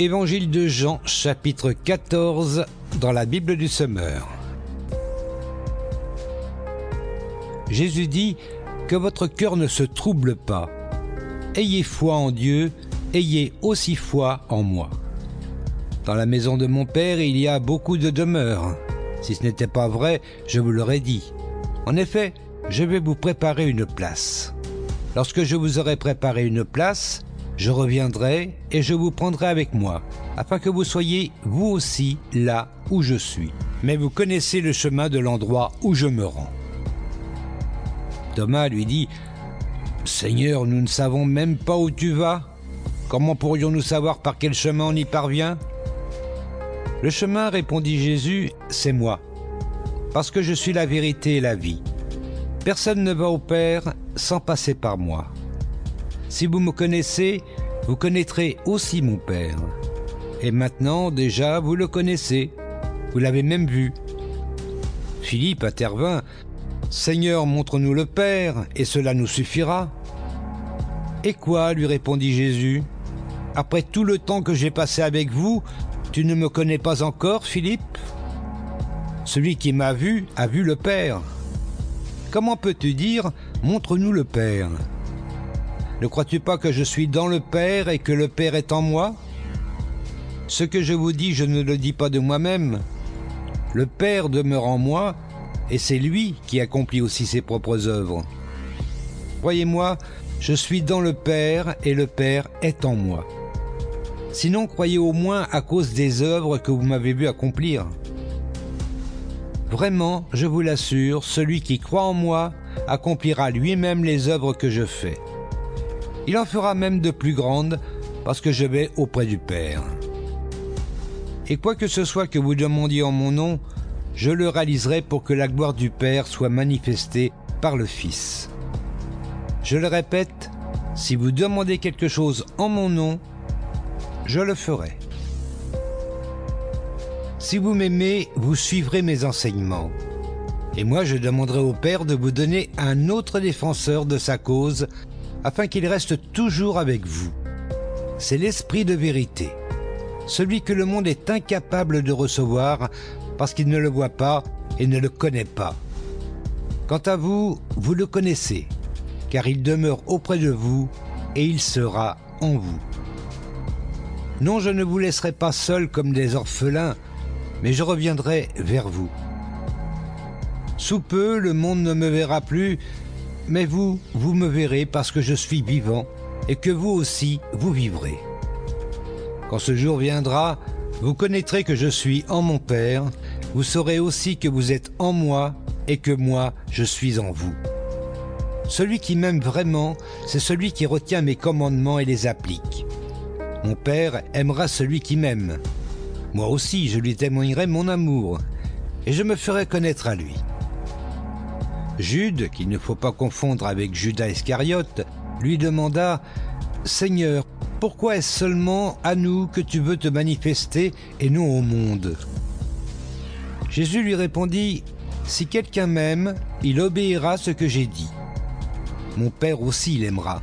Évangile de Jean chapitre 14 dans la Bible du Semeur. Jésus dit que votre cœur ne se trouble pas. Ayez foi en Dieu, ayez aussi foi en moi. Dans la maison de mon Père, il y a beaucoup de demeures. Si ce n'était pas vrai, je vous l'aurais dit. En effet, je vais vous préparer une place. Lorsque je vous aurai préparé une place, je reviendrai et je vous prendrai avec moi, afin que vous soyez vous aussi là où je suis. Mais vous connaissez le chemin de l'endroit où je me rends. Thomas lui dit, Seigneur, nous ne savons même pas où tu vas. Comment pourrions-nous savoir par quel chemin on y parvient? Le chemin, répondit Jésus, c'est moi, parce que je suis la vérité et la vie. Personne ne va au Père sans passer par moi. Si vous me connaissez, vous connaîtrez aussi mon Père. Et maintenant, déjà, vous le connaissez. Vous l'avez même vu. Philippe intervint. Seigneur, montre-nous le Père, et cela nous suffira. Et quoi lui répondit Jésus. Après tout le temps que j'ai passé avec vous, tu ne me connais pas encore, Philippe? Celui qui m'a vu a vu le Père. Comment peux-tu dire Montre-nous le Père? Ne crois-tu pas que je suis dans le Père et que le Père est en moi? Ce que je vous dis, je ne le dis pas de moi-même. Le Père demeure en moi, et c'est lui qui accomplit aussi ses propres œuvres. Croyez-moi, je suis dans le Père et le Père est en moi. Sinon, croyez au moins à cause des œuvres que vous m'avez vu accomplir. Vraiment, je vous l'assure, celui qui croit en moi accomplira lui-même les œuvres que je fais. Il en fera même de plus grandes parce que je vais auprès du Père. Et quoi que ce soit que vous demandiez en mon nom, je le réaliserai pour que la gloire du Père soit manifestée par le Fils. Je le répète, si vous demandez quelque chose en mon nom, je le ferai. Si vous m'aimez, vous suivrez mes enseignements. Et moi, je demanderai au Père de vous donner un autre défenseur de sa cause, afin qu'il reste toujours avec vous. C'est l'Esprit de vérité, celui que le monde est incapable de recevoir parce qu'il ne le voit pas et ne le connaît pas. Quant à vous, vous le connaissez, car il demeure auprès de vous et il sera en vous. Non, je ne vous laisserai pas seul comme des orphelins, mais je reviendrai vers vous. Sous peu, le monde ne me verra plus, mais vous, vous me verrez parce que je suis vivant et que vous aussi, vous vivrez. Quand ce jour viendra, vous connaîtrez que je suis en mon Père, vous saurez aussi que vous êtes en moi et que moi, je suis en vous. Celui qui m'aime vraiment, c'est celui qui retient mes commandements et les applique. Mon Père aimera celui qui m'aime. Moi aussi, je lui témoignerai mon amour, et je me ferai connaître à lui. Jude, qu'il ne faut pas confondre avec Judas Iscariote, lui demanda Seigneur, pourquoi est-ce seulement à nous que tu veux te manifester et non au monde? Jésus lui répondit Si quelqu'un m'aime, il obéira ce que j'ai dit. Mon Père aussi l'aimera.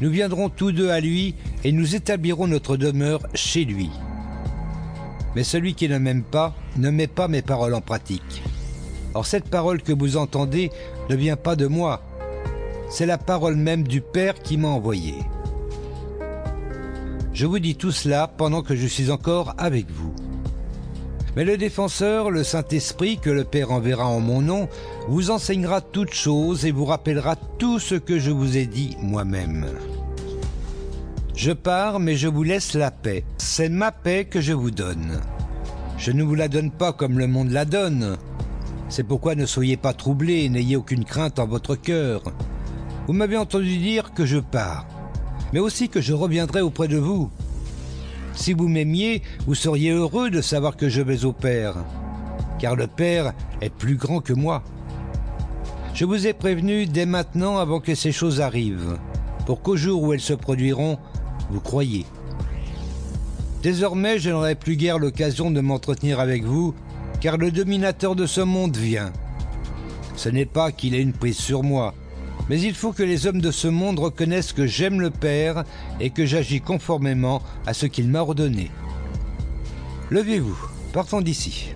Nous viendrons tous deux à lui et nous établirons notre demeure chez lui. Mais celui qui ne m'aime pas ne met pas mes paroles en pratique. Or cette parole que vous entendez ne vient pas de moi, c'est la parole même du Père qui m'a envoyé. Je vous dis tout cela pendant que je suis encore avec vous. Mais le défenseur, le Saint-Esprit, que le Père enverra en mon nom, vous enseignera toutes choses et vous rappellera tout ce que je vous ai dit moi-même. Je pars, mais je vous laisse la paix. C'est ma paix que je vous donne. Je ne vous la donne pas comme le monde la donne. C'est pourquoi ne soyez pas troublés n'ayez aucune crainte en votre cœur. Vous m'avez entendu dire que je pars, mais aussi que je reviendrai auprès de vous. Si vous m'aimiez, vous seriez heureux de savoir que je vais au Père, car le Père est plus grand que moi. Je vous ai prévenu dès maintenant avant que ces choses arrivent, pour qu'au jour où elles se produiront, vous croyez. Désormais, je n'aurai plus guère l'occasion de m'entretenir avec vous, car le dominateur de ce monde vient. Ce n'est pas qu'il ait une prise sur moi, Mais il faut que les hommes de ce monde reconnaissent que j'aime le Père et que j'agis conformément à ce qu'il m'a ordonné. Levez-vous, partons d'ici.